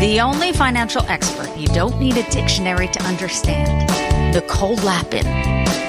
The only financial expert you don't need a dictionary to understand. Nicole Lapin.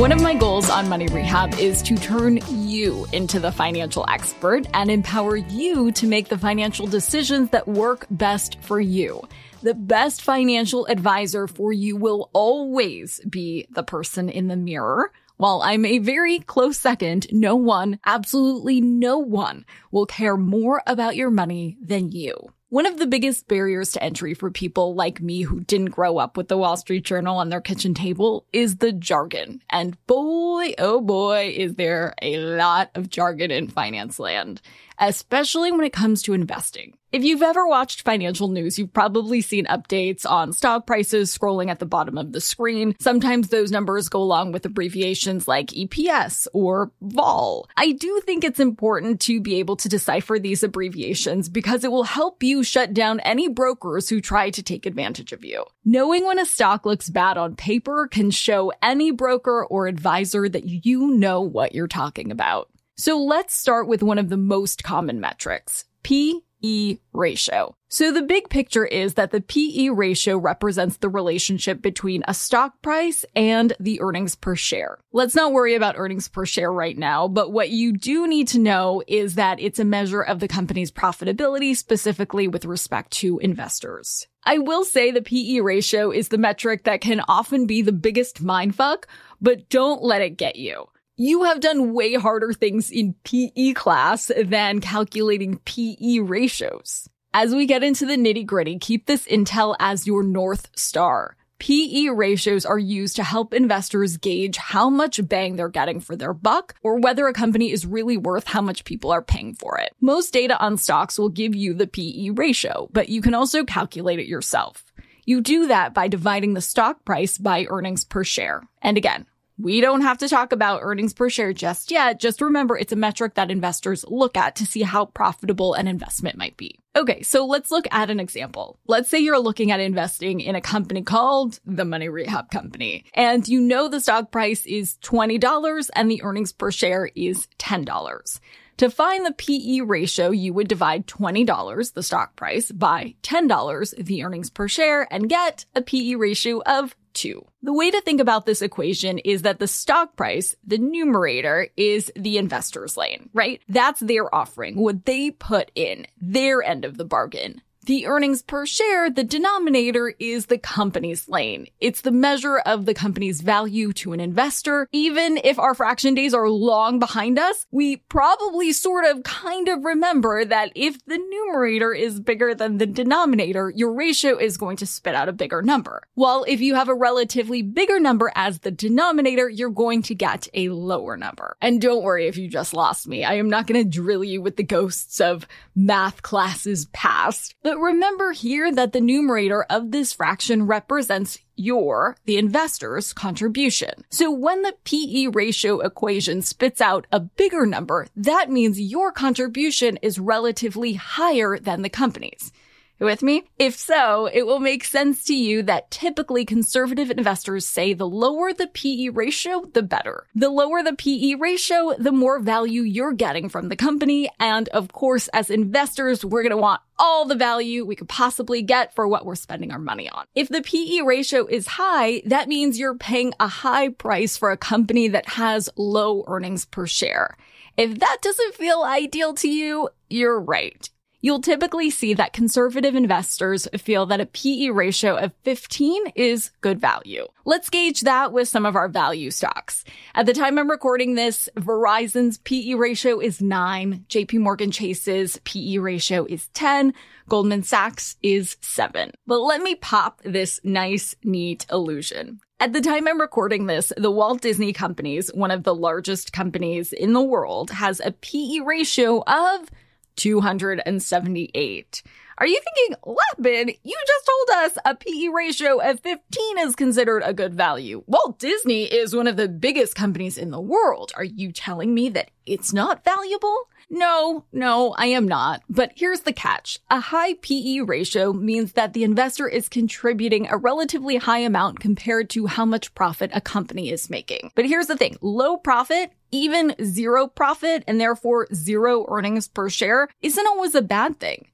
One of my goals on Money Rehab is to turn you into the financial expert and empower you to make the financial decisions that work best for you. The best financial advisor for you will always be the person in the mirror. While I'm a very close second, no one, absolutely no one, will care more about your money than you. One of the biggest barriers to entry for people like me who didn't grow up with the Wall Street Journal on their kitchen table is the jargon. And boy, oh boy, is there a lot of jargon in finance land, especially when it comes to investing. If you've ever watched financial news, you've probably seen updates on stock prices scrolling at the bottom of the screen. Sometimes those numbers go along with abbreviations like EPS or vol. I do think it's important to be able to decipher these abbreviations because it will help you shut down any brokers who try to take advantage of you. Knowing when a stock looks bad on paper can show any broker or advisor that you know what you're talking about. So let's start with one of the most common metrics. P PE ratio. So the big picture is that the PE ratio represents the relationship between a stock price and the earnings per share. Let's not worry about earnings per share right now, but what you do need to know is that it's a measure of the company's profitability, specifically with respect to investors. I will say the PE ratio is the metric that can often be the biggest mindfuck, but don't let it get you. You have done way harder things in PE class than calculating PE ratios. As we get into the nitty gritty, keep this intel as your North Star. PE ratios are used to help investors gauge how much bang they're getting for their buck or whether a company is really worth how much people are paying for it. Most data on stocks will give you the PE ratio, but you can also calculate it yourself. You do that by dividing the stock price by earnings per share. And again, we don't have to talk about earnings per share just yet. Just remember it's a metric that investors look at to see how profitable an investment might be. Okay, so let's look at an example. Let's say you're looking at investing in a company called the Money Rehab Company, and you know the stock price is $20 and the earnings per share is $10. To find the PE ratio, you would divide $20, the stock price, by $10, the earnings per share, and get a PE ratio of 2. The way to think about this equation is that the stock price, the numerator, is the investor's lane, right? That's their offering, what they put in, their end of the bargain. The earnings per share, the denominator is the company's lane. It's the measure of the company's value to an investor. Even if our fraction days are long behind us, we probably sort of kind of remember that if the numerator is bigger than the denominator, your ratio is going to spit out a bigger number. While if you have a relatively bigger number as the denominator, you're going to get a lower number. And don't worry if you just lost me. I am not going to drill you with the ghosts of math classes past. But remember here that the numerator of this fraction represents your, the investor's contribution. So when the PE ratio equation spits out a bigger number, that means your contribution is relatively higher than the company's. With me? If so, it will make sense to you that typically conservative investors say the lower the PE ratio, the better. The lower the PE ratio, the more value you're getting from the company. And of course, as investors, we're going to want all the value we could possibly get for what we're spending our money on. If the PE ratio is high, that means you're paying a high price for a company that has low earnings per share. If that doesn't feel ideal to you, you're right. You'll typically see that conservative investors feel that a PE ratio of 15 is good value. Let's gauge that with some of our value stocks. At the time I'm recording this, Verizon's PE ratio is 9, JP Morgan Chase's PE ratio is 10, Goldman Sachs is 7. But let me pop this nice, neat illusion. At the time I'm recording this, the Walt Disney Companies, one of the largest companies in the world, has a PE ratio of 278. Are you thinking, Lapin, you just told us a PE ratio of 15 is considered a good value. Walt Disney is one of the biggest companies in the world. Are you telling me that it's not valuable? No, no, I am not. But here's the catch. A high PE ratio means that the investor is contributing a relatively high amount compared to how much profit a company is making. But here's the thing. Low profit even zero profit and therefore zero earnings per share isn't always a bad thing.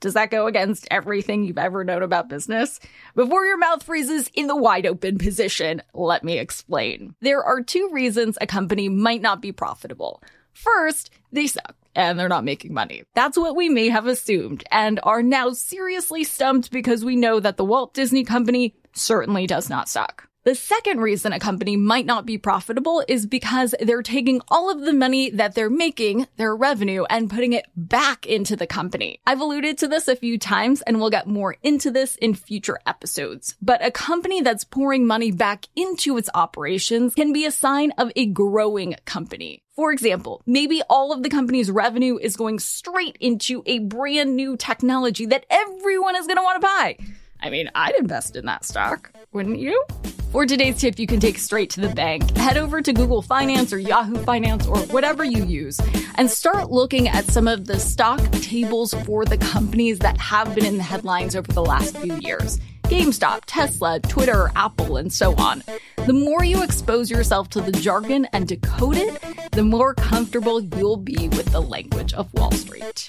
Does that go against everything you've ever known about business? Before your mouth freezes in the wide open position, let me explain. There are two reasons a company might not be profitable. First, they suck and they're not making money. That's what we may have assumed and are now seriously stumped because we know that the Walt Disney Company certainly does not suck. The second reason a company might not be profitable is because they're taking all of the money that they're making, their revenue, and putting it back into the company. I've alluded to this a few times and we'll get more into this in future episodes. But a company that's pouring money back into its operations can be a sign of a growing company. For example, maybe all of the company's revenue is going straight into a brand new technology that everyone is going to want to buy. I mean, I'd invest in that stock, wouldn't you? For today's tip, you can take straight to the bank. Head over to Google Finance or Yahoo Finance or whatever you use and start looking at some of the stock tables for the companies that have been in the headlines over the last few years. GameStop, Tesla, Twitter, Apple, and so on. The more you expose yourself to the jargon and decode it, the more comfortable you'll be with the language of Wall Street.